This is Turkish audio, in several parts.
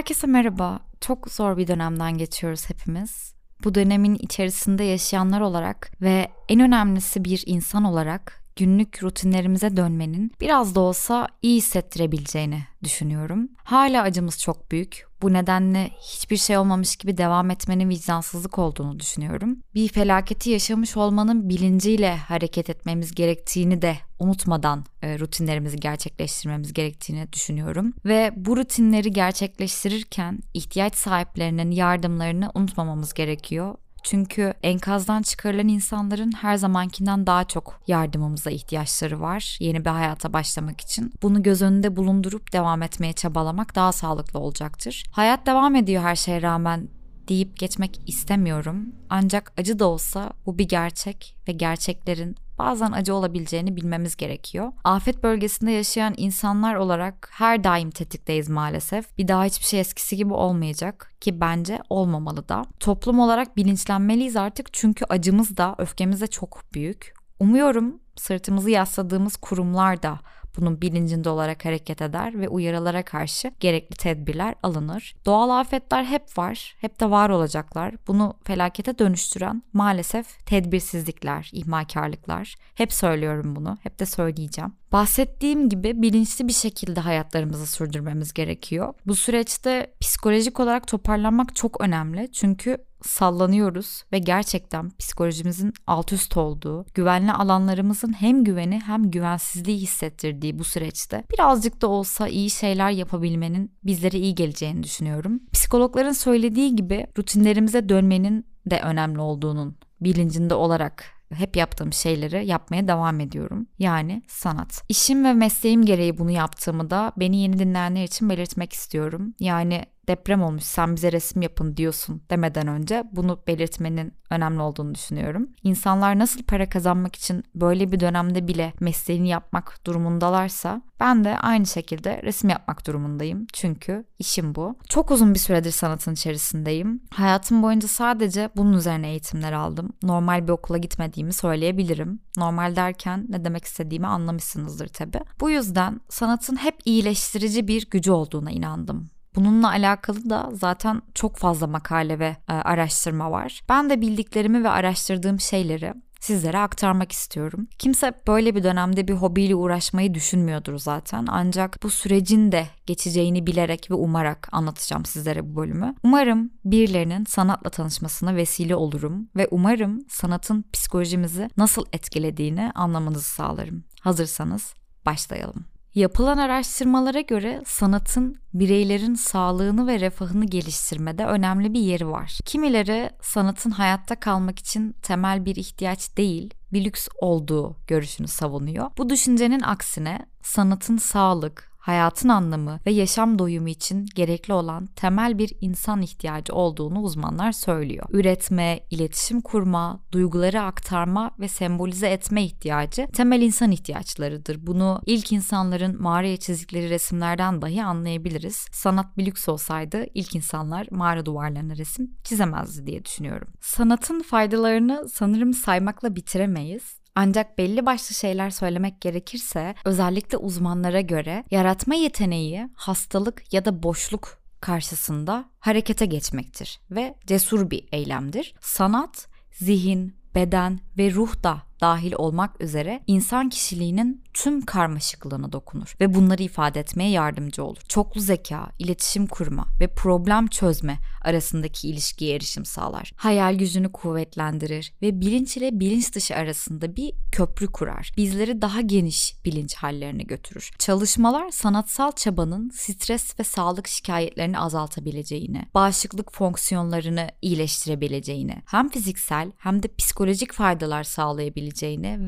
Herkese merhaba. Çok zor bir dönemden geçiyoruz hepimiz. Bu dönemin içerisinde yaşayanlar olarak ve en önemlisi bir insan olarak günlük rutinlerimize dönmenin biraz da olsa iyi hissettirebileceğini düşünüyorum. Hala acımız çok büyük. Bu nedenle hiçbir şey olmamış gibi devam etmenin vicdansızlık olduğunu düşünüyorum. Bir felaketi yaşamış olmanın bilinciyle hareket etmemiz gerektiğini de unutmadan e, rutinlerimizi gerçekleştirmemiz gerektiğini düşünüyorum. Ve bu rutinleri gerçekleştirirken ihtiyaç sahiplerinin yardımlarını unutmamamız gerekiyor. Çünkü enkazdan çıkarılan insanların her zamankinden daha çok yardımımıza ihtiyaçları var yeni bir hayata başlamak için. Bunu göz önünde bulundurup devam etmeye çabalamak daha sağlıklı olacaktır. Hayat devam ediyor her şeye rağmen deyip geçmek istemiyorum. Ancak acı da olsa bu bir gerçek ve gerçeklerin bazen acı olabileceğini bilmemiz gerekiyor. Afet bölgesinde yaşayan insanlar olarak her daim tetikteyiz maalesef. Bir daha hiçbir şey eskisi gibi olmayacak ki bence olmamalı da. Toplum olarak bilinçlenmeliyiz artık çünkü acımız da öfkemiz de çok büyük. Umuyorum sırtımızı yasladığımız kurumlar da bunun bilincinde olarak hareket eder ve uyarılara karşı gerekli tedbirler alınır. Doğal afetler hep var, hep de var olacaklar. Bunu felakete dönüştüren maalesef tedbirsizlikler, ihmalkarlıklar. Hep söylüyorum bunu, hep de söyleyeceğim. Bahsettiğim gibi bilinçli bir şekilde hayatlarımızı sürdürmemiz gerekiyor. Bu süreçte psikolojik olarak toparlanmak çok önemli. Çünkü sallanıyoruz ve gerçekten psikolojimizin alt üst olduğu, güvenli alanlarımızın hem güveni hem güvensizliği hissettirdiği bu süreçte birazcık da olsa iyi şeyler yapabilmenin bizlere iyi geleceğini düşünüyorum. Psikologların söylediği gibi rutinlerimize dönmenin de önemli olduğunun bilincinde olarak hep yaptığım şeyleri yapmaya devam ediyorum. Yani sanat. İşim ve mesleğim gereği bunu yaptığımı da beni yeni dinleyenler için belirtmek istiyorum. Yani deprem olmuş sen bize resim yapın diyorsun demeden önce bunu belirtmenin önemli olduğunu düşünüyorum. İnsanlar nasıl para kazanmak için böyle bir dönemde bile mesleğini yapmak durumundalarsa ben de aynı şekilde resim yapmak durumundayım. Çünkü işim bu. Çok uzun bir süredir sanatın içerisindeyim. Hayatım boyunca sadece bunun üzerine eğitimler aldım. Normal bir okula gitmediğimi söyleyebilirim. Normal derken ne demek istediğimi anlamışsınızdır tabii. Bu yüzden sanatın hep iyileştirici bir gücü olduğuna inandım. Bununla alakalı da zaten çok fazla makale ve e, araştırma var. Ben de bildiklerimi ve araştırdığım şeyleri sizlere aktarmak istiyorum. Kimse böyle bir dönemde bir hobiyle uğraşmayı düşünmüyordur zaten. Ancak bu sürecin de geçeceğini bilerek ve umarak anlatacağım sizlere bu bölümü. Umarım birilerinin sanatla tanışmasına vesile olurum ve umarım sanatın psikolojimizi nasıl etkilediğini anlamanızı sağlarım. Hazırsanız başlayalım. Yapılan araştırmalara göre sanatın bireylerin sağlığını ve refahını geliştirmede önemli bir yeri var. Kimileri sanatın hayatta kalmak için temel bir ihtiyaç değil, bir lüks olduğu görüşünü savunuyor. Bu düşüncenin aksine sanatın sağlık, hayatın anlamı ve yaşam doyumu için gerekli olan temel bir insan ihtiyacı olduğunu uzmanlar söylüyor. Üretme, iletişim kurma, duyguları aktarma ve sembolize etme ihtiyacı temel insan ihtiyaçlarıdır. Bunu ilk insanların mağaraya çizdikleri resimlerden dahi anlayabiliriz. Sanat bir lüks olsaydı ilk insanlar mağara duvarlarına resim çizemezdi diye düşünüyorum. Sanatın faydalarını sanırım saymakla bitiremeyiz. Ancak belli başlı şeyler söylemek gerekirse özellikle uzmanlara göre yaratma yeteneği hastalık ya da boşluk karşısında harekete geçmektir ve cesur bir eylemdir. Sanat zihin, beden ve ruh da dahil olmak üzere insan kişiliğinin tüm karmaşıklığına dokunur ve bunları ifade etmeye yardımcı olur. Çoklu zeka, iletişim kurma ve problem çözme arasındaki ilişkiye erişim sağlar. Hayal gücünü kuvvetlendirir ve bilinç ile bilinç dışı arasında bir köprü kurar. Bizleri daha geniş bilinç hallerine götürür. Çalışmalar sanatsal çabanın stres ve sağlık şikayetlerini azaltabileceğini, bağışıklık fonksiyonlarını iyileştirebileceğini, hem fiziksel hem de psikolojik faydalar sağlayabileceğini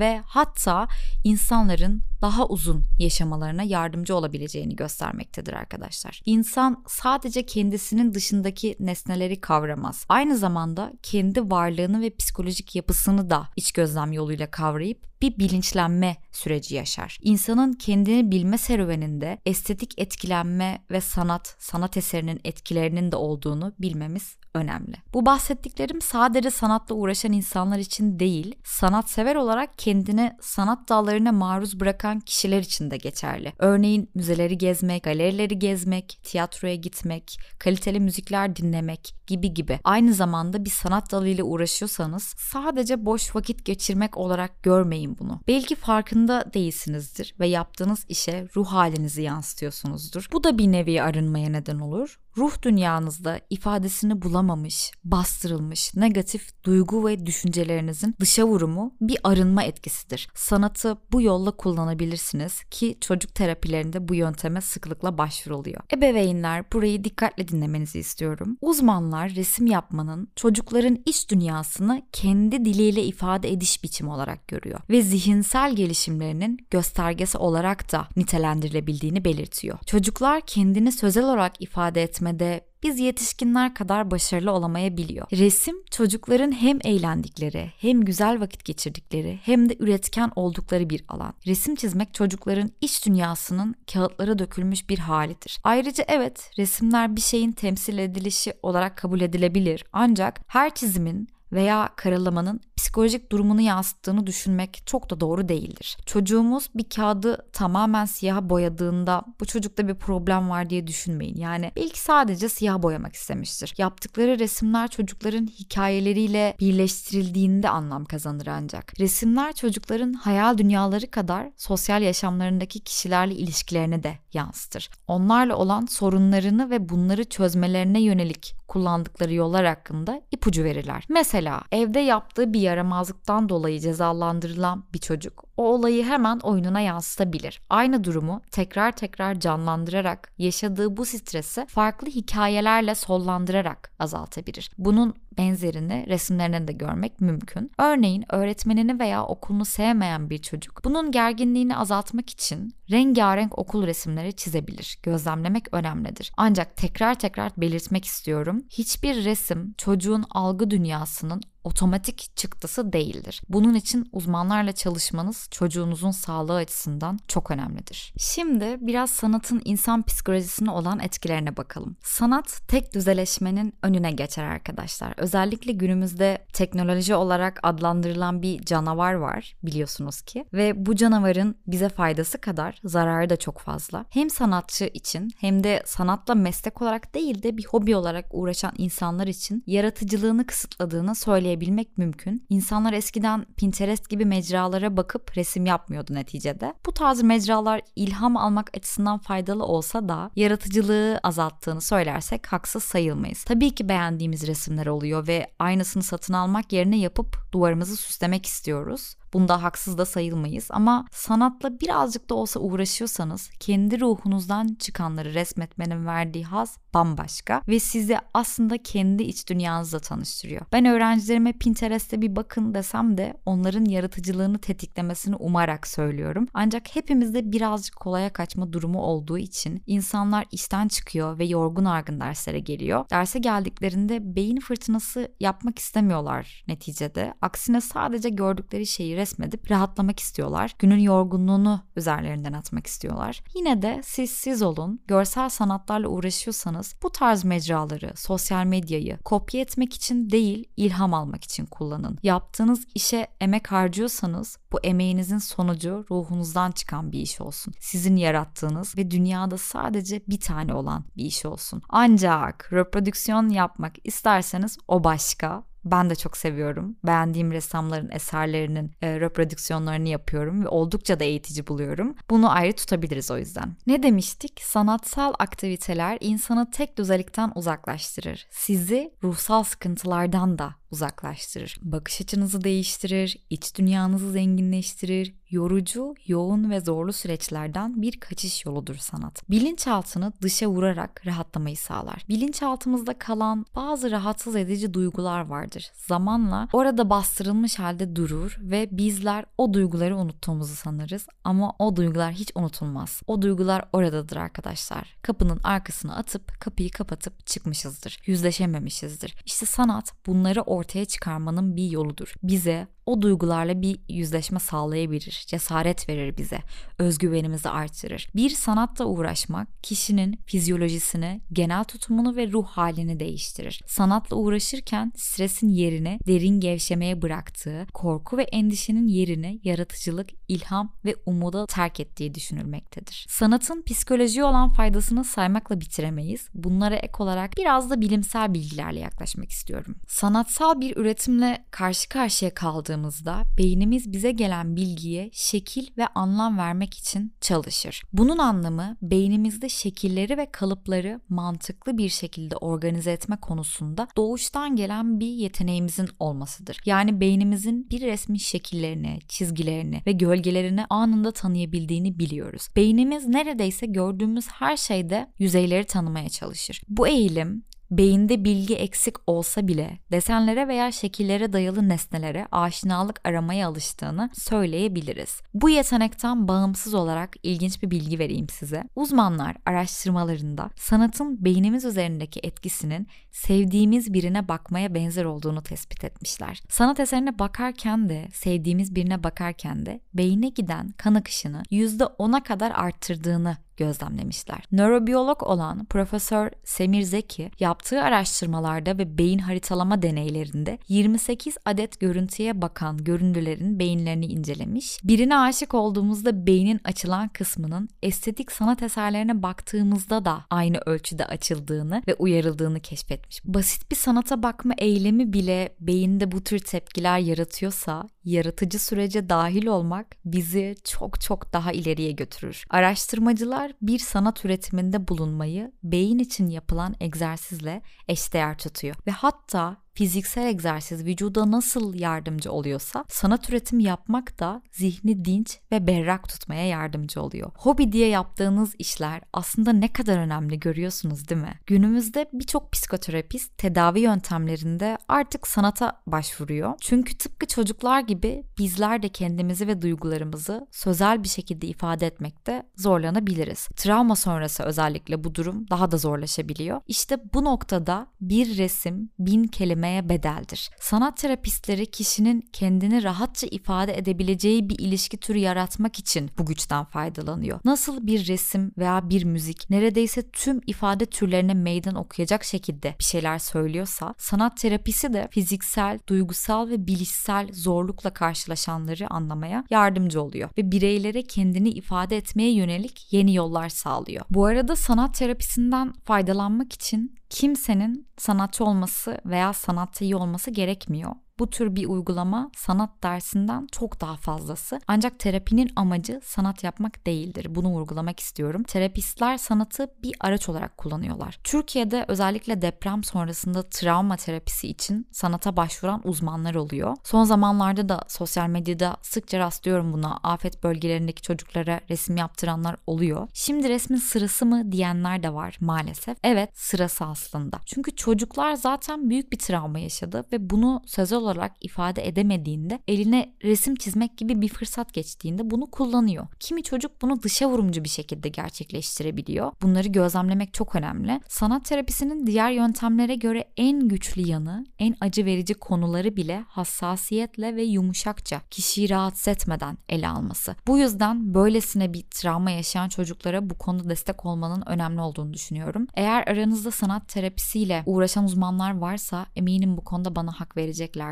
ve hatta insanların daha uzun yaşamalarına yardımcı olabileceğini göstermektedir arkadaşlar. İnsan sadece kendisinin dışındaki nesneleri kavramaz. Aynı zamanda kendi varlığını ve psikolojik yapısını da iç gözlem yoluyla kavrayıp bir bilinçlenme süreci yaşar. İnsanın kendini bilme serüveninde estetik etkilenme ve sanat, sanat eserinin etkilerinin de olduğunu bilmemiz önemli. Bu bahsettiklerim sadece sanatla uğraşan insanlar için değil, sanatsever olarak kendini sanat dallarına maruz bırakan kişiler için de geçerli. Örneğin müzeleri gezmek, galerileri gezmek, tiyatroya gitmek, kaliteli müzikler dinlemek gibi gibi. Aynı zamanda bir sanat dalıyla uğraşıyorsanız sadece boş vakit geçirmek olarak görmeyin bunu. Belki farkında değilsinizdir ve yaptığınız işe ruh halinizi yansıtıyorsunuzdur. Bu da bir nevi arınmaya neden olur ruh dünyanızda ifadesini bulamamış, bastırılmış negatif duygu ve düşüncelerinizin dışa vurumu bir arınma etkisidir. Sanatı bu yolla kullanabilirsiniz ki çocuk terapilerinde bu yönteme sıklıkla başvuruluyor. Ebeveynler burayı dikkatle dinlemenizi istiyorum. Uzmanlar resim yapmanın çocukların iç dünyasını kendi diliyle ifade ediş biçimi olarak görüyor ve zihinsel gelişimlerinin göstergesi olarak da nitelendirilebildiğini belirtiyor. Çocuklar kendini sözel olarak ifade etmek etmede biz yetişkinler kadar başarılı olamayabiliyor. Resim çocukların hem eğlendikleri, hem güzel vakit geçirdikleri, hem de üretken oldukları bir alan. Resim çizmek çocukların iç dünyasının kağıtlara dökülmüş bir halidir. Ayrıca evet, resimler bir şeyin temsil edilişi olarak kabul edilebilir. Ancak her çizimin veya karalamanın psikolojik durumunu yansıttığını düşünmek çok da doğru değildir. Çocuğumuz bir kağıdı tamamen siyah boyadığında bu çocukta bir problem var diye düşünmeyin. Yani belki sadece siyah boyamak istemiştir. Yaptıkları resimler çocukların hikayeleriyle birleştirildiğinde anlam kazanır ancak. Resimler çocukların hayal dünyaları kadar sosyal yaşamlarındaki kişilerle ilişkilerini de yansıtır. Onlarla olan sorunlarını ve bunları çözmelerine yönelik kullandıkları yollar hakkında ipucu verirler. Mesela evde yaptığı bir yaramazlıktan dolayı cezalandırılan bir çocuk o olayı hemen oyununa yansıtabilir. Aynı durumu tekrar tekrar canlandırarak yaşadığı bu stresi farklı hikayelerle sollandırarak azaltabilir. Bunun benzerini resimlerinde de görmek mümkün. Örneğin öğretmenini veya okulunu sevmeyen bir çocuk bunun gerginliğini azaltmak için rengarenk okul resimleri çizebilir. Gözlemlemek önemlidir. Ancak tekrar tekrar belirtmek istiyorum. Hiçbir resim çocuğun algı dünyasının otomatik çıktısı değildir. Bunun için uzmanlarla çalışmanız çocuğunuzun sağlığı açısından çok önemlidir. Şimdi biraz sanatın insan psikolojisine olan etkilerine bakalım. Sanat tek düzeleşmenin önüne geçer arkadaşlar. Özellikle günümüzde teknoloji olarak adlandırılan bir canavar var biliyorsunuz ki ve bu canavarın bize faydası kadar zararı da çok fazla. Hem sanatçı için hem de sanatla meslek olarak değil de bir hobi olarak uğraşan insanlar için yaratıcılığını kısıtladığını söyleyebilmek mümkün. İnsanlar eskiden Pinterest gibi mecralara bakıp resim yapmıyordu neticede. Bu tarz mecralar ilham almak açısından faydalı olsa da yaratıcılığı azalttığını söylersek haksız sayılmayız. Tabii ki beğendiğimiz resimler oluyor ve aynısını satın almak yerine yapıp duvarımızı süslemek istiyoruz. Bunda haksız da sayılmayız ama sanatla birazcık da olsa uğraşıyorsanız kendi ruhunuzdan çıkanları resmetmenin verdiği haz bambaşka ve sizi aslında kendi iç dünyanızla tanıştırıyor. Ben öğrencilerime Pinterest'te bir bakın desem de onların yaratıcılığını tetiklemesini umarak söylüyorum. Ancak hepimizde birazcık kolaya kaçma durumu olduğu için insanlar işten çıkıyor ve yorgun argın derslere geliyor. Derse geldiklerinde beyin fırtınası yapmak istemiyorlar neticede. Aksine sadece gördükleri şeyi resmedip rahatlamak istiyorlar. Günün yorgunluğunu üzerlerinden atmak istiyorlar. Yine de siz siz olun. Görsel sanatlarla uğraşıyorsanız bu tarz mecraları, sosyal medyayı kopya etmek için değil, ilham almak için kullanın. Yaptığınız işe emek harcıyorsanız bu emeğinizin sonucu ruhunuzdan çıkan bir iş olsun. Sizin yarattığınız ve dünyada sadece bir tane olan bir iş olsun. Ancak reprodüksiyon yapmak isterseniz o başka ben de çok seviyorum. Beğendiğim ressamların eserlerinin e, reprodüksiyonlarını yapıyorum ve oldukça da eğitici buluyorum. Bunu ayrı tutabiliriz o yüzden. Ne demiştik? Sanatsal aktiviteler insanı tek düzelikten uzaklaştırır. Sizi ruhsal sıkıntılardan da uzaklaştırır. Bakış açınızı değiştirir, iç dünyanızı zenginleştirir, yorucu, yoğun ve zorlu süreçlerden bir kaçış yoludur sanat. Bilinçaltını dışa vurarak rahatlamayı sağlar. Bilinçaltımızda kalan bazı rahatsız edici duygular vardır. Zamanla orada bastırılmış halde durur ve bizler o duyguları unuttuğumuzu sanırız ama o duygular hiç unutulmaz. O duygular oradadır arkadaşlar. Kapının arkasına atıp kapıyı kapatıp çıkmışızdır. Yüzleşememişizdir. İşte sanat bunları ortaya çıkarmanın bir yoludur. Bize o duygularla bir yüzleşme sağlayabilir, cesaret verir bize, özgüvenimizi artırır. Bir sanatla uğraşmak kişinin fizyolojisini, genel tutumunu ve ruh halini değiştirir. Sanatla uğraşırken stresin yerini derin gevşemeye bıraktığı, korku ve endişenin yerini yaratıcılık, ilham ve umuda terk ettiği düşünülmektedir. Sanatın psikolojiye olan faydasını saymakla bitiremeyiz. Bunlara ek olarak biraz da bilimsel bilgilerle yaklaşmak istiyorum. Sanatsal bir üretimle karşı karşıya kaldığı yaptığımızda beynimiz bize gelen bilgiye şekil ve anlam vermek için çalışır. Bunun anlamı beynimizde şekilleri ve kalıpları mantıklı bir şekilde organize etme konusunda doğuştan gelen bir yeteneğimizin olmasıdır. Yani beynimizin bir resmin şekillerini, çizgilerini ve gölgelerini anında tanıyabildiğini biliyoruz. Beynimiz neredeyse gördüğümüz her şeyde yüzeyleri tanımaya çalışır. Bu eğilim beyinde bilgi eksik olsa bile desenlere veya şekillere dayalı nesnelere aşinalık aramaya alıştığını söyleyebiliriz. Bu yetenekten bağımsız olarak ilginç bir bilgi vereyim size. Uzmanlar araştırmalarında sanatın beynimiz üzerindeki etkisinin sevdiğimiz birine bakmaya benzer olduğunu tespit etmişler. Sanat eserine bakarken de sevdiğimiz birine bakarken de beyne giden kan akışını %10'a kadar arttırdığını gözlemlemişler. Nörobiyolog olan Profesör Semir Zeki yaptığı araştırmalarda ve beyin haritalama deneylerinde 28 adet görüntüye bakan görüntülerin beyinlerini incelemiş. Birine aşık olduğumuzda beynin açılan kısmının estetik sanat eserlerine baktığımızda da aynı ölçüde açıldığını ve uyarıldığını keşfetmiş. Basit bir sanata bakma eylemi bile beyinde bu tür tepkiler yaratıyorsa yaratıcı sürece dahil olmak bizi çok çok daha ileriye götürür. Araştırmacılar bir sanat üretiminde bulunmayı beyin için yapılan egzersizle eşdeğer tutuyor ve hatta fiziksel egzersiz vücuda nasıl yardımcı oluyorsa sanat üretimi yapmak da zihni dinç ve berrak tutmaya yardımcı oluyor. Hobi diye yaptığınız işler aslında ne kadar önemli görüyorsunuz değil mi? Günümüzde birçok psikoterapist tedavi yöntemlerinde artık sanata başvuruyor. Çünkü tıpkı çocuklar gibi bizler de kendimizi ve duygularımızı sözel bir şekilde ifade etmekte zorlanabiliriz. Travma sonrası özellikle bu durum daha da zorlaşabiliyor. İşte bu noktada bir resim bin kelime edilmeye bedeldir. Sanat terapistleri kişinin kendini rahatça ifade edebileceği bir ilişki türü yaratmak için bu güçten faydalanıyor. Nasıl bir resim veya bir müzik neredeyse tüm ifade türlerine meydan okuyacak şekilde bir şeyler söylüyorsa, sanat terapisi de fiziksel, duygusal ve bilişsel zorlukla karşılaşanları anlamaya yardımcı oluyor ve bireylere kendini ifade etmeye yönelik yeni yollar sağlıyor. Bu arada sanat terapisinden faydalanmak için kimsenin sanatçı olması veya sanatta iyi olması gerekmiyor. Bu tür bir uygulama sanat dersinden çok daha fazlası. Ancak terapinin amacı sanat yapmak değildir. Bunu vurgulamak istiyorum. Terapistler sanatı bir araç olarak kullanıyorlar. Türkiye'de özellikle deprem sonrasında travma terapisi için sanata başvuran uzmanlar oluyor. Son zamanlarda da sosyal medyada sıkça rastlıyorum buna. Afet bölgelerindeki çocuklara resim yaptıranlar oluyor. Şimdi resmin sırası mı diyenler de var maalesef. Evet sırası aslında. Çünkü çocuklar zaten büyük bir travma yaşadı ve bunu sözel olarak ifade edemediğinde eline resim çizmek gibi bir fırsat geçtiğinde bunu kullanıyor. Kimi çocuk bunu dışa vurumcu bir şekilde gerçekleştirebiliyor. Bunları gözlemlemek çok önemli. Sanat terapisinin diğer yöntemlere göre en güçlü yanı, en acı verici konuları bile hassasiyetle ve yumuşakça kişiyi rahatsız etmeden ele alması. Bu yüzden böylesine bir travma yaşayan çocuklara bu konuda destek olmanın önemli olduğunu düşünüyorum. Eğer aranızda sanat terapisiyle uğraşan uzmanlar varsa eminim bu konuda bana hak verecekler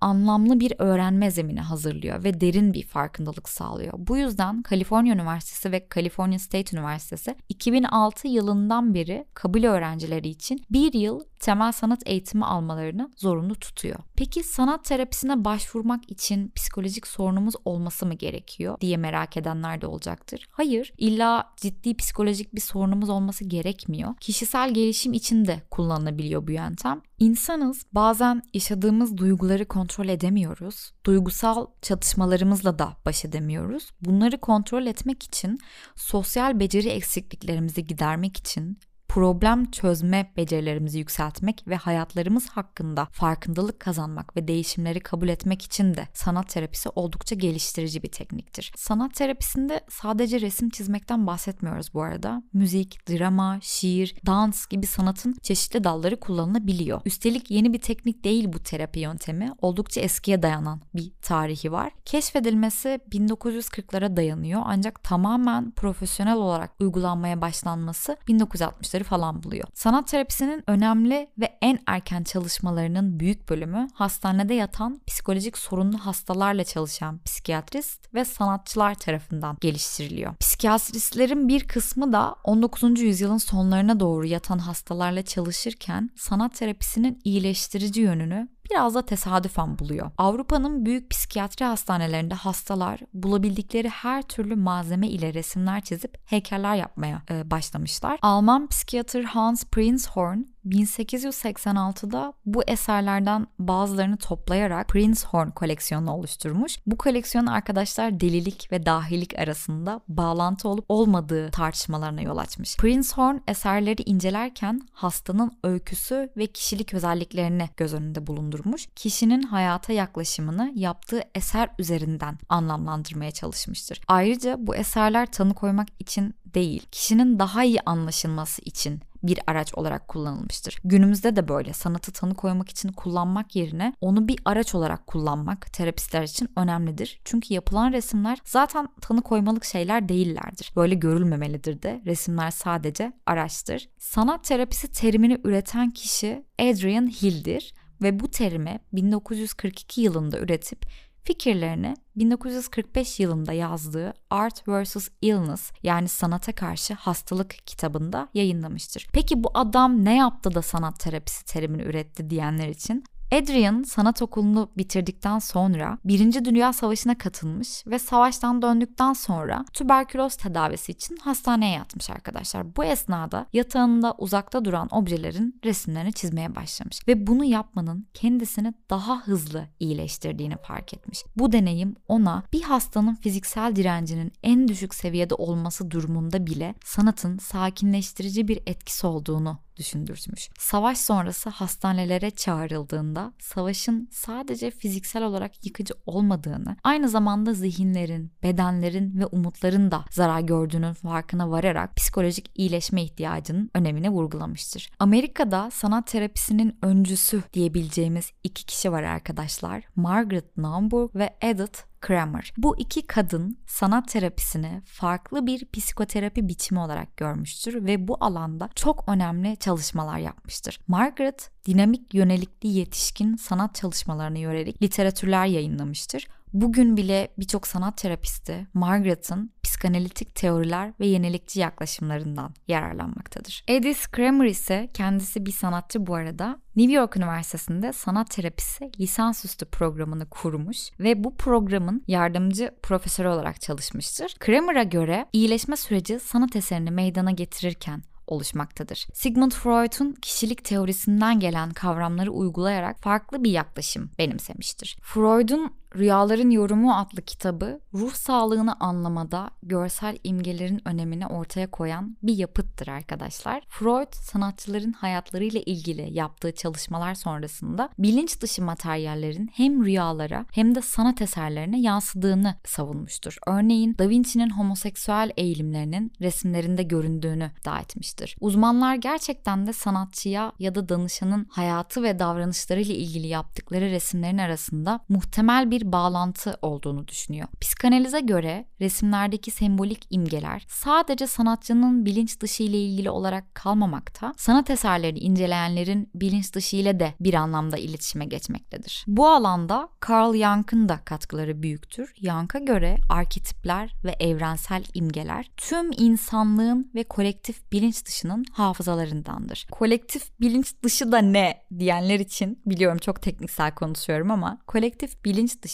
anlamlı bir öğrenme zemini hazırlıyor ve derin bir farkındalık sağlıyor. Bu yüzden Kaliforniya Üniversitesi ve California State Üniversitesi 2006 yılından beri kabul öğrencileri için bir yıl temel sanat eğitimi almalarını zorunlu tutuyor. Peki sanat terapisine başvurmak için psikolojik sorunumuz olması mı gerekiyor diye merak edenler de olacaktır. Hayır, illa ciddi psikolojik bir sorunumuz olması gerekmiyor. Kişisel gelişim için de kullanılabiliyor bu yöntem. İnsanız bazen yaşadığımız duyguları kontrol edemiyoruz. Duygusal çatışmalarımızla da baş edemiyoruz. Bunları kontrol etmek için sosyal beceri eksikliklerimizi gidermek için problem çözme becerilerimizi yükseltmek ve hayatlarımız hakkında farkındalık kazanmak ve değişimleri kabul etmek için de sanat terapisi oldukça geliştirici bir tekniktir. Sanat terapisinde sadece resim çizmekten bahsetmiyoruz bu arada. Müzik, drama, şiir, dans gibi sanatın çeşitli dalları kullanılabiliyor. Üstelik yeni bir teknik değil bu terapi yöntemi. Oldukça eskiye dayanan bir tarihi var. Keşfedilmesi 1940'lara dayanıyor ancak tamamen profesyonel olarak uygulanmaya başlanması 1960'ları falan buluyor. Sanat terapisinin önemli ve en erken çalışmalarının büyük bölümü hastanede yatan psikolojik sorunlu hastalarla çalışan psikiyatrist ve sanatçılar tarafından geliştiriliyor. Psikiyatristlerin bir kısmı da 19. yüzyılın sonlarına doğru yatan hastalarla çalışırken sanat terapisinin iyileştirici yönünü biraz da tesadüfen buluyor. Avrupa'nın büyük psikiyatri hastanelerinde hastalar bulabildikleri her türlü malzeme ile resimler çizip heykeller yapmaya e, başlamışlar. Alman psikiyatr Hans Prinzhorn 1886'da bu eserlerden bazılarını toplayarak Prinzhorn koleksiyonunu oluşturmuş. Bu koleksiyon arkadaşlar delilik ve dahilik arasında bağlantı olup olmadığı tartışmalarına yol açmış. Prinzhorn eserleri incelerken hastanın öyküsü ve kişilik özelliklerini göz önünde bulundurmuş. Kişinin hayata yaklaşımını yaptığı eser üzerinden anlamlandırmaya çalışmıştır. Ayrıca bu eserler tanı koymak için değil, kişinin daha iyi anlaşılması için bir araç olarak kullanılmıştır. Günümüzde de böyle sanatı tanı koymak için kullanmak yerine onu bir araç olarak kullanmak terapistler için önemlidir. Çünkü yapılan resimler zaten tanı koymalık şeyler değillerdir. Böyle görülmemelidir de. Resimler sadece araçtır. Sanat terapisi terimini üreten kişi Adrian Hill'dir ve bu terimi 1942 yılında üretip fikirlerini 1945 yılında yazdığı Art vs. Illness yani sanata karşı hastalık kitabında yayınlamıştır. Peki bu adam ne yaptı da sanat terapisi terimini üretti diyenler için Adrian sanat okulunu bitirdikten sonra Birinci Dünya Savaşı'na katılmış ve savaştan döndükten sonra tüberküloz tedavisi için hastaneye yatmış arkadaşlar. Bu esnada yatağında uzakta duran objelerin resimlerini çizmeye başlamış ve bunu yapmanın kendisini daha hızlı iyileştirdiğini fark etmiş. Bu deneyim ona bir hastanın fiziksel direncinin en düşük seviyede olması durumunda bile sanatın sakinleştirici bir etkisi olduğunu düşündürtmüş. Savaş sonrası hastanelere çağrıldığında savaşın sadece fiziksel olarak yıkıcı olmadığını, aynı zamanda zihinlerin, bedenlerin ve umutların da zarar gördüğünün farkına vararak psikolojik iyileşme ihtiyacının önemini vurgulamıştır. Amerika'da sanat terapisinin öncüsü diyebileceğimiz iki kişi var arkadaşlar. Margaret Naumburg ve Edith Kramer. Bu iki kadın sanat terapisini farklı bir psikoterapi biçimi olarak görmüştür ve bu alanda çok önemli çalışmalar yapmıştır. Margaret dinamik yönelikli yetişkin sanat çalışmalarına yönelik literatürler yayınlamıştır. Bugün bile birçok sanat terapisti Margaret'ın psikanalitik teoriler ve yenilikçi yaklaşımlarından yararlanmaktadır. Edith Kramer ise kendisi bir sanatçı bu arada. New York Üniversitesi'nde sanat terapisi lisansüstü programını kurmuş ve bu programın yardımcı profesörü olarak çalışmıştır. Kramer'a göre iyileşme süreci sanat eserini meydana getirirken oluşmaktadır. Sigmund Freud'un kişilik teorisinden gelen kavramları uygulayarak farklı bir yaklaşım benimsemiştir. Freud'un Rüyaların Yorumu adlı kitabı ruh sağlığını anlamada görsel imgelerin önemini ortaya koyan bir yapıttır arkadaşlar. Freud sanatçıların hayatlarıyla ilgili yaptığı çalışmalar sonrasında bilinç dışı materyallerin hem rüyalara hem de sanat eserlerine yansıdığını savunmuştur. Örneğin Da Vinci'nin homoseksüel eğilimlerinin resimlerinde göründüğünü iddia etmiştir. Uzmanlar gerçekten de sanatçıya ya da danışanın hayatı ve davranışlarıyla ilgili yaptıkları resimlerin arasında muhtemel bir bir bağlantı olduğunu düşünüyor. Psikanalize göre resimlerdeki sembolik imgeler sadece sanatçının bilinç dışı ile ilgili olarak kalmamakta, sanat eserlerini inceleyenlerin bilinç dışı ile de bir anlamda iletişime geçmektedir. Bu alanda Carl Jung'ın da katkıları büyüktür. Jung'a göre arketipler ve evrensel imgeler tüm insanlığın ve kolektif bilinç dışının hafızalarındandır. Kolektif bilinç dışı da ne diyenler için biliyorum çok tekniksel konuşuyorum ama kolektif bilinç dışı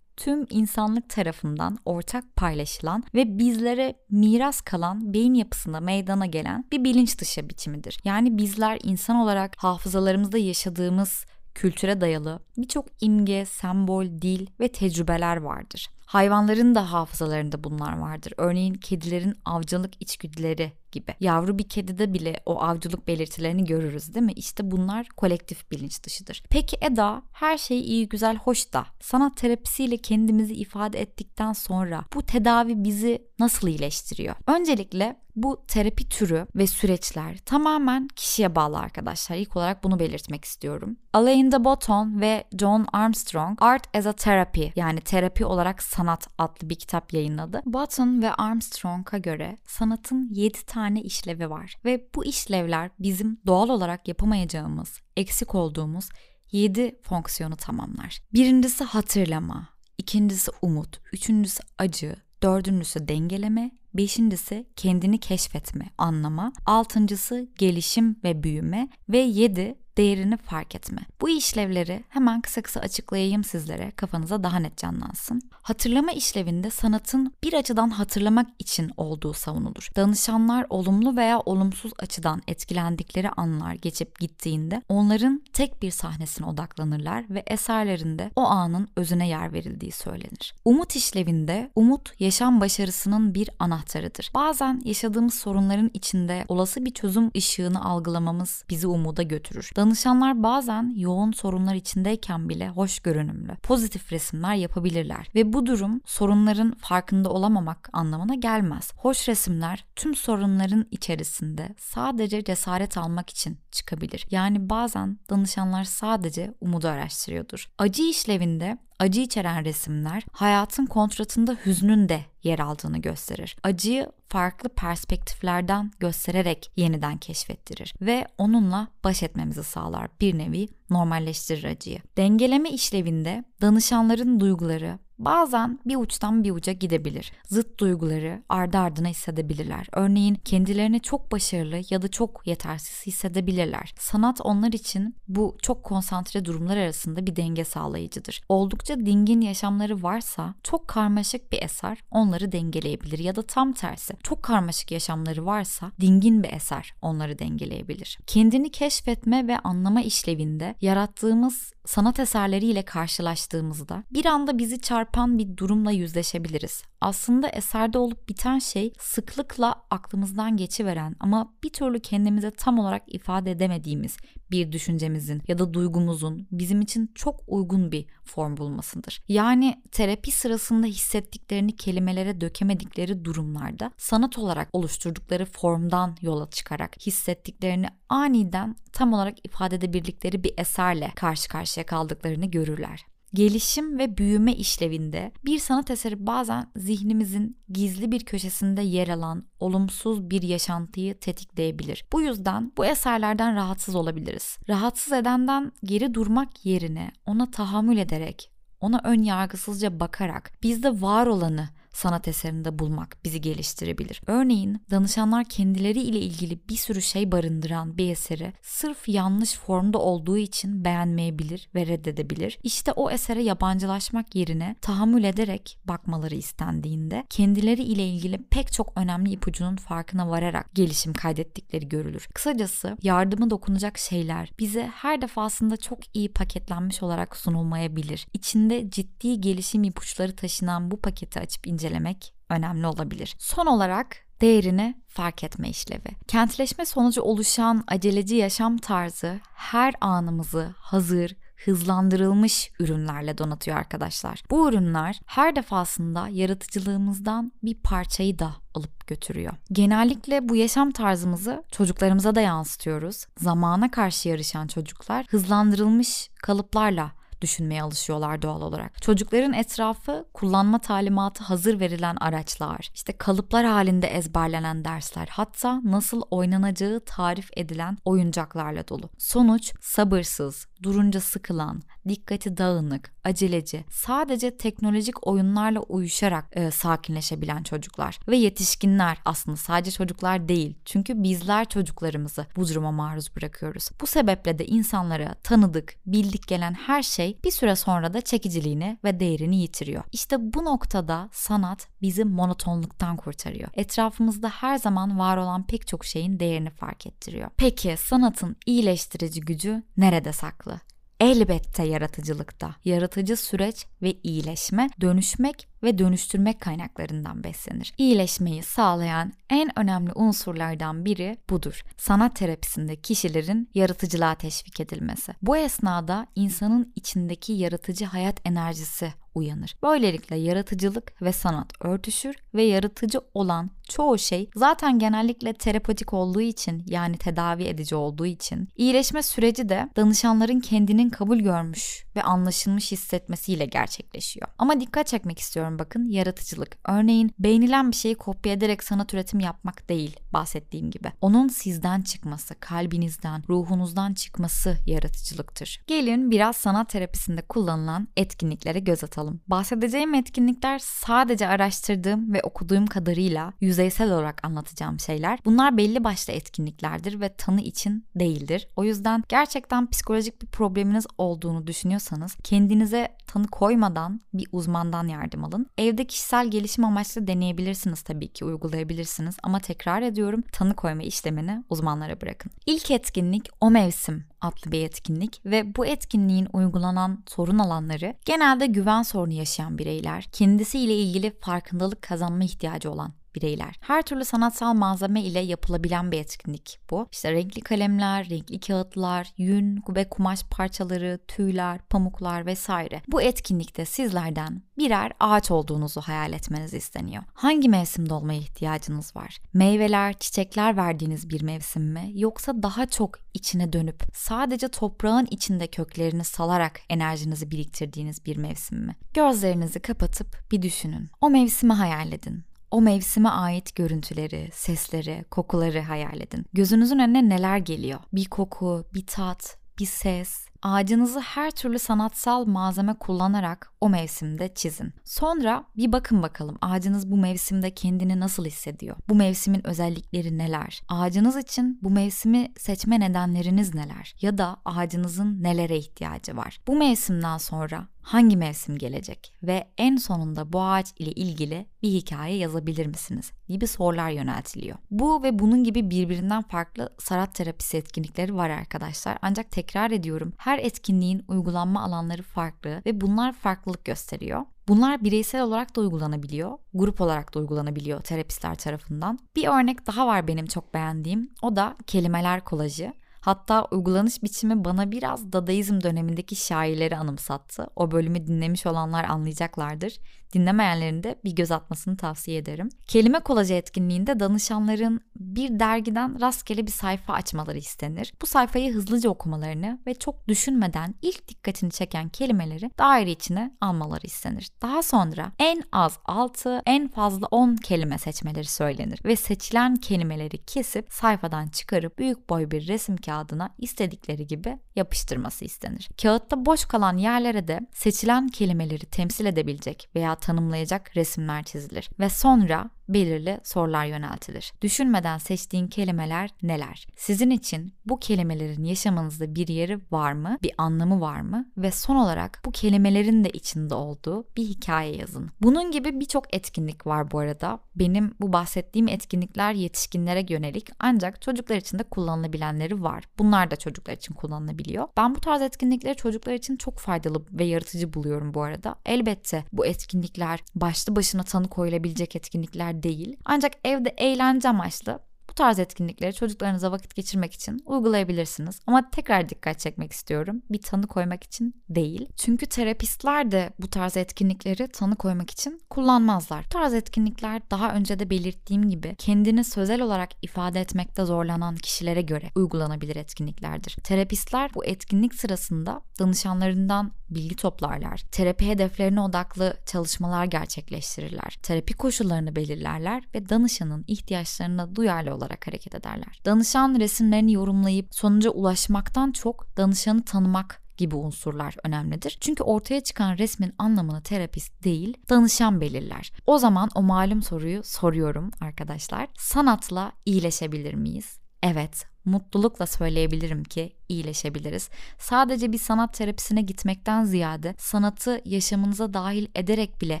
tüm insanlık tarafından ortak paylaşılan ve bizlere miras kalan beyin yapısında meydana gelen bir bilinç dışı biçimidir. Yani bizler insan olarak hafızalarımızda yaşadığımız kültüre dayalı birçok imge, sembol, dil ve tecrübeler vardır. Hayvanların da hafızalarında bunlar vardır. Örneğin kedilerin avcılık içgüdüleri gibi. Yavru bir kedide bile o avcılık belirtilerini görürüz değil mi? İşte bunlar kolektif bilinç dışıdır. Peki Eda her şey iyi güzel hoş da sanat terapisiyle kendimizi ifade ettikten sonra bu tedavi bizi nasıl iyileştiriyor? Öncelikle bu terapi türü ve süreçler tamamen kişiye bağlı arkadaşlar. İlk olarak bunu belirtmek istiyorum. Alain de Botton ve John Armstrong Art as a Therapy yani terapi olarak sanat adlı bir kitap yayınladı. Botton ve Armstrong'a göre sanatın 7 tane işlevi var ve bu işlevler bizim doğal olarak yapamayacağımız, eksik olduğumuz 7 fonksiyonu tamamlar. Birincisi hatırlama, ikincisi umut, üçüncüsü acı, dördüncüsü dengeleme, beşincisi kendini keşfetme, anlama, altıncısı gelişim ve büyüme ve yedi değerini fark etme. Bu işlevleri hemen kısa kısa açıklayayım sizlere kafanıza daha net canlansın. Hatırlama işlevinde sanatın bir açıdan hatırlamak için olduğu savunulur. Danışanlar olumlu veya olumsuz açıdan etkilendikleri anlar geçip gittiğinde onların tek bir sahnesine odaklanırlar ve eserlerinde o anın özüne yer verildiği söylenir. Umut işlevinde umut yaşam başarısının bir anahtarıdır. Bazen yaşadığımız sorunların içinde olası bir çözüm ışığını algılamamız bizi umuda götürür. Danışanlar bazen yoğun sorunlar içindeyken bile hoş görünümlü, pozitif resimler yapabilirler ve bu durum sorunların farkında olamamak anlamına gelmez. Hoş resimler tüm sorunların içerisinde sadece cesaret almak için çıkabilir. Yani bazen danışanlar sadece umudu araştırıyordur. Acı işlevinde acı içeren resimler hayatın kontratında hüznün de yer aldığını gösterir. Acıyı farklı perspektiflerden göstererek yeniden keşfettirir ve onunla baş etmemizi sağlar. Bir nevi normalleştirir acıyı. Dengeleme işlevinde danışanların duyguları bazen bir uçtan bir uca gidebilir. Zıt duyguları ardı ardına hissedebilirler. Örneğin kendilerini çok başarılı ya da çok yetersiz hissedebilirler. Sanat onlar için bu çok konsantre durumlar arasında bir denge sağlayıcıdır. Oldukça dingin yaşamları varsa çok karmaşık bir eser onları dengeleyebilir ya da tam tersi. Çok karmaşık yaşamları varsa dingin bir eser onları dengeleyebilir. Kendini keşfetme ve anlama işlevinde yarattığımız sanat eserleriyle karşılaştığımızda bir anda bizi çarpan bir durumla yüzleşebiliriz. Aslında eserde olup biten şey sıklıkla aklımızdan geçiveren ama bir türlü kendimize tam olarak ifade edemediğimiz bir düşüncemizin ya da duygumuzun bizim için çok uygun bir form bulmasıdır. Yani terapi sırasında hissettiklerini kelimelere dökemedikleri durumlarda sanat olarak oluşturdukları formdan yola çıkarak hissettiklerini aniden tam olarak ifade edebildikleri bir eserle karşı karşıya kaldıklarını görürler gelişim ve büyüme işlevinde bir sanat eseri bazen zihnimizin gizli bir köşesinde yer alan olumsuz bir yaşantıyı tetikleyebilir. Bu yüzden bu eserlerden rahatsız olabiliriz. Rahatsız edenden geri durmak yerine ona tahammül ederek, ona ön yargısızca bakarak bizde var olanı sanat eserinde bulmak bizi geliştirebilir. Örneğin danışanlar kendileri ile ilgili bir sürü şey barındıran bir eseri sırf yanlış formda olduğu için beğenmeyebilir ve reddedebilir. İşte o esere yabancılaşmak yerine tahammül ederek bakmaları istendiğinde kendileri ile ilgili pek çok önemli ipucunun farkına vararak gelişim kaydettikleri görülür. Kısacası yardımı dokunacak şeyler bize her defasında çok iyi paketlenmiş olarak sunulmayabilir. İçinde ciddi gelişim ipuçları taşınan bu paketi açıp incelemek incelemek önemli olabilir. Son olarak değerini fark etme işlevi. Kentleşme sonucu oluşan aceleci yaşam tarzı her anımızı hazır, hızlandırılmış ürünlerle donatıyor arkadaşlar. Bu ürünler her defasında yaratıcılığımızdan bir parçayı da alıp götürüyor. Genellikle bu yaşam tarzımızı çocuklarımıza da yansıtıyoruz. Zamana karşı yarışan çocuklar hızlandırılmış kalıplarla düşünmeye alışıyorlar doğal olarak. Çocukların etrafı kullanma talimatı hazır verilen araçlar, işte kalıplar halinde ezberlenen dersler, hatta nasıl oynanacağı tarif edilen oyuncaklarla dolu. Sonuç sabırsız, durunca sıkılan, dikkati dağınık, aceleci, sadece teknolojik oyunlarla uyuşarak e, sakinleşebilen çocuklar ve yetişkinler aslında sadece çocuklar değil. Çünkü bizler çocuklarımızı bu duruma maruz bırakıyoruz. Bu sebeple de insanlara tanıdık, bildik gelen her şey bir süre sonra da çekiciliğini ve değerini yitiriyor. İşte bu noktada sanat bizi monotonluktan kurtarıyor. Etrafımızda her zaman var olan pek çok şeyin değerini fark ettiriyor. Peki sanatın iyileştirici gücü nerede saklı? Elbette yaratıcılıkta. Yaratıcı süreç ve iyileşme, dönüşmek ve dönüştürmek kaynaklarından beslenir. İyileşmeyi sağlayan en önemli unsurlardan biri budur. Sanat terapisinde kişilerin yaratıcılığa teşvik edilmesi. Bu esnada insanın içindeki yaratıcı hayat enerjisi uyanır. Böylelikle yaratıcılık ve sanat örtüşür ve yaratıcı olan çoğu şey zaten genellikle terapötik olduğu için yani tedavi edici olduğu için iyileşme süreci de danışanların kendinin kabul görmüş ve anlaşılmış hissetmesiyle gerçekleşiyor. Ama dikkat çekmek istiyorum bakın yaratıcılık. Örneğin beğenilen bir şeyi kopya ederek sanat üretim yapmak değil bahsettiğim gibi. Onun sizden çıkması, kalbinizden, ruhunuzdan çıkması yaratıcılıktır. Gelin biraz sanat terapisinde kullanılan etkinliklere göz atalım. Bahsedeceğim etkinlikler sadece araştırdığım ve okuduğum kadarıyla yüzeysel olarak anlatacağım şeyler. Bunlar belli başlı etkinliklerdir ve tanı için değildir. O yüzden gerçekten psikolojik bir probleminiz olduğunu düşünüyorsanız kendinize tanı koymadan bir uzmandan yardım alın. Evde kişisel gelişim amaçlı deneyebilirsiniz tabii ki uygulayabilirsiniz ama tekrar ediyorum tanı koyma işlemini uzmanlara bırakın. İlk etkinlik o mevsim adlı bir etkinlik ve bu etkinliğin uygulanan sorun alanları genelde güven sorunu yaşayan bireyler, kendisiyle ilgili farkındalık kazanma ihtiyacı olan bireyler. Her türlü sanatsal malzeme ile yapılabilen bir etkinlik bu. İşte renkli kalemler, renkli kağıtlar, yün ve kumaş parçaları, tüyler, pamuklar vesaire. Bu etkinlikte sizlerden birer ağaç olduğunuzu hayal etmeniz isteniyor. Hangi mevsimde olmaya ihtiyacınız var? Meyveler, çiçekler verdiğiniz bir mevsim mi? Yoksa daha çok içine dönüp sadece toprağın içinde köklerini salarak enerjinizi biriktirdiğiniz bir mevsim mi? Gözlerinizi kapatıp bir düşünün. O mevsimi hayal edin o mevsime ait görüntüleri, sesleri, kokuları hayal edin. Gözünüzün önüne neler geliyor? Bir koku, bir tat, bir ses, ağacınızı her türlü sanatsal malzeme kullanarak o mevsimde çizin. Sonra bir bakın bakalım ağacınız bu mevsimde kendini nasıl hissediyor? Bu mevsimin özellikleri neler? Ağacınız için bu mevsimi seçme nedenleriniz neler? Ya da ağacınızın nelere ihtiyacı var? Bu mevsimden sonra hangi mevsim gelecek ve en sonunda bu ağaç ile ilgili bir hikaye yazabilir misiniz gibi sorular yöneltiliyor. Bu ve bunun gibi birbirinden farklı sanat terapisi etkinlikleri var arkadaşlar. Ancak tekrar ediyorum her etkinliğin uygulanma alanları farklı ve bunlar farklılık gösteriyor. Bunlar bireysel olarak da uygulanabiliyor, grup olarak da uygulanabiliyor terapistler tarafından. Bir örnek daha var benim çok beğendiğim. O da kelimeler kolajı. Hatta uygulanış biçimi bana biraz Dadaizm dönemindeki şairleri anımsattı. O bölümü dinlemiş olanlar anlayacaklardır. Dinlemeyenlerin de bir göz atmasını tavsiye ederim. Kelime kolajı etkinliğinde danışanların bir dergiden rastgele bir sayfa açmaları istenir. Bu sayfayı hızlıca okumalarını ve çok düşünmeden ilk dikkatini çeken kelimeleri daire içine almaları istenir. Daha sonra en az 6, en fazla 10 kelime seçmeleri söylenir ve seçilen kelimeleri kesip sayfadan çıkarıp büyük boy bir resim kağıdına istedikleri gibi yapıştırması istenir. Kağıtta boş kalan yerlere de seçilen kelimeleri temsil edebilecek veya tanımlayacak resimler çizilir ve sonra belirli sorular yöneltilir. Düşünmeden seçtiğin kelimeler neler? Sizin için bu kelimelerin yaşamınızda bir yeri var mı? Bir anlamı var mı? Ve son olarak bu kelimelerin de içinde olduğu bir hikaye yazın. Bunun gibi birçok etkinlik var bu arada. Benim bu bahsettiğim etkinlikler yetişkinlere yönelik ancak çocuklar için de kullanılabilenleri var. Bunlar da çocuklar için kullanılabiliyor. Ben bu tarz etkinlikleri çocuklar için çok faydalı ve yaratıcı buluyorum bu arada. Elbette bu etkinlikler başlı başına tanı koyulabilecek etkinlikler değil. Ancak evde eğlence amaçlı bu tarz etkinlikleri çocuklarınıza vakit geçirmek için uygulayabilirsiniz. Ama tekrar dikkat çekmek istiyorum. Bir tanı koymak için değil. Çünkü terapistler de bu tarz etkinlikleri tanı koymak için kullanmazlar. Bu tarz etkinlikler daha önce de belirttiğim gibi kendini sözel olarak ifade etmekte zorlanan kişilere göre uygulanabilir etkinliklerdir. Terapistler bu etkinlik sırasında danışanlarından bilgi toplarlar. Terapi hedeflerine odaklı çalışmalar gerçekleştirirler. Terapi koşullarını belirlerler ve danışanın ihtiyaçlarına duyarlı olarak hareket ederler. Danışan resimlerini yorumlayıp sonuca ulaşmaktan çok danışanı tanımak gibi unsurlar önemlidir. Çünkü ortaya çıkan resmin anlamını terapist değil, danışan belirler. O zaman o malum soruyu soruyorum arkadaşlar. Sanatla iyileşebilir miyiz? Evet, mutlulukla söyleyebilirim ki iyileşebiliriz. Sadece bir sanat terapisine gitmekten ziyade sanatı yaşamınıza dahil ederek bile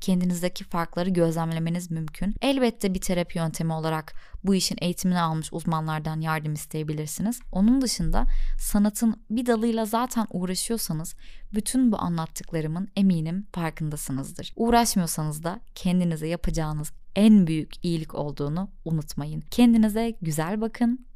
kendinizdeki farkları gözlemlemeniz mümkün. Elbette bir terapi yöntemi olarak bu işin eğitimini almış uzmanlardan yardım isteyebilirsiniz. Onun dışında sanatın bir dalıyla zaten uğraşıyorsanız bütün bu anlattıklarımın eminim farkındasınızdır. Uğraşmıyorsanız da kendinize yapacağınız en büyük iyilik olduğunu unutmayın. Kendinize güzel bakın,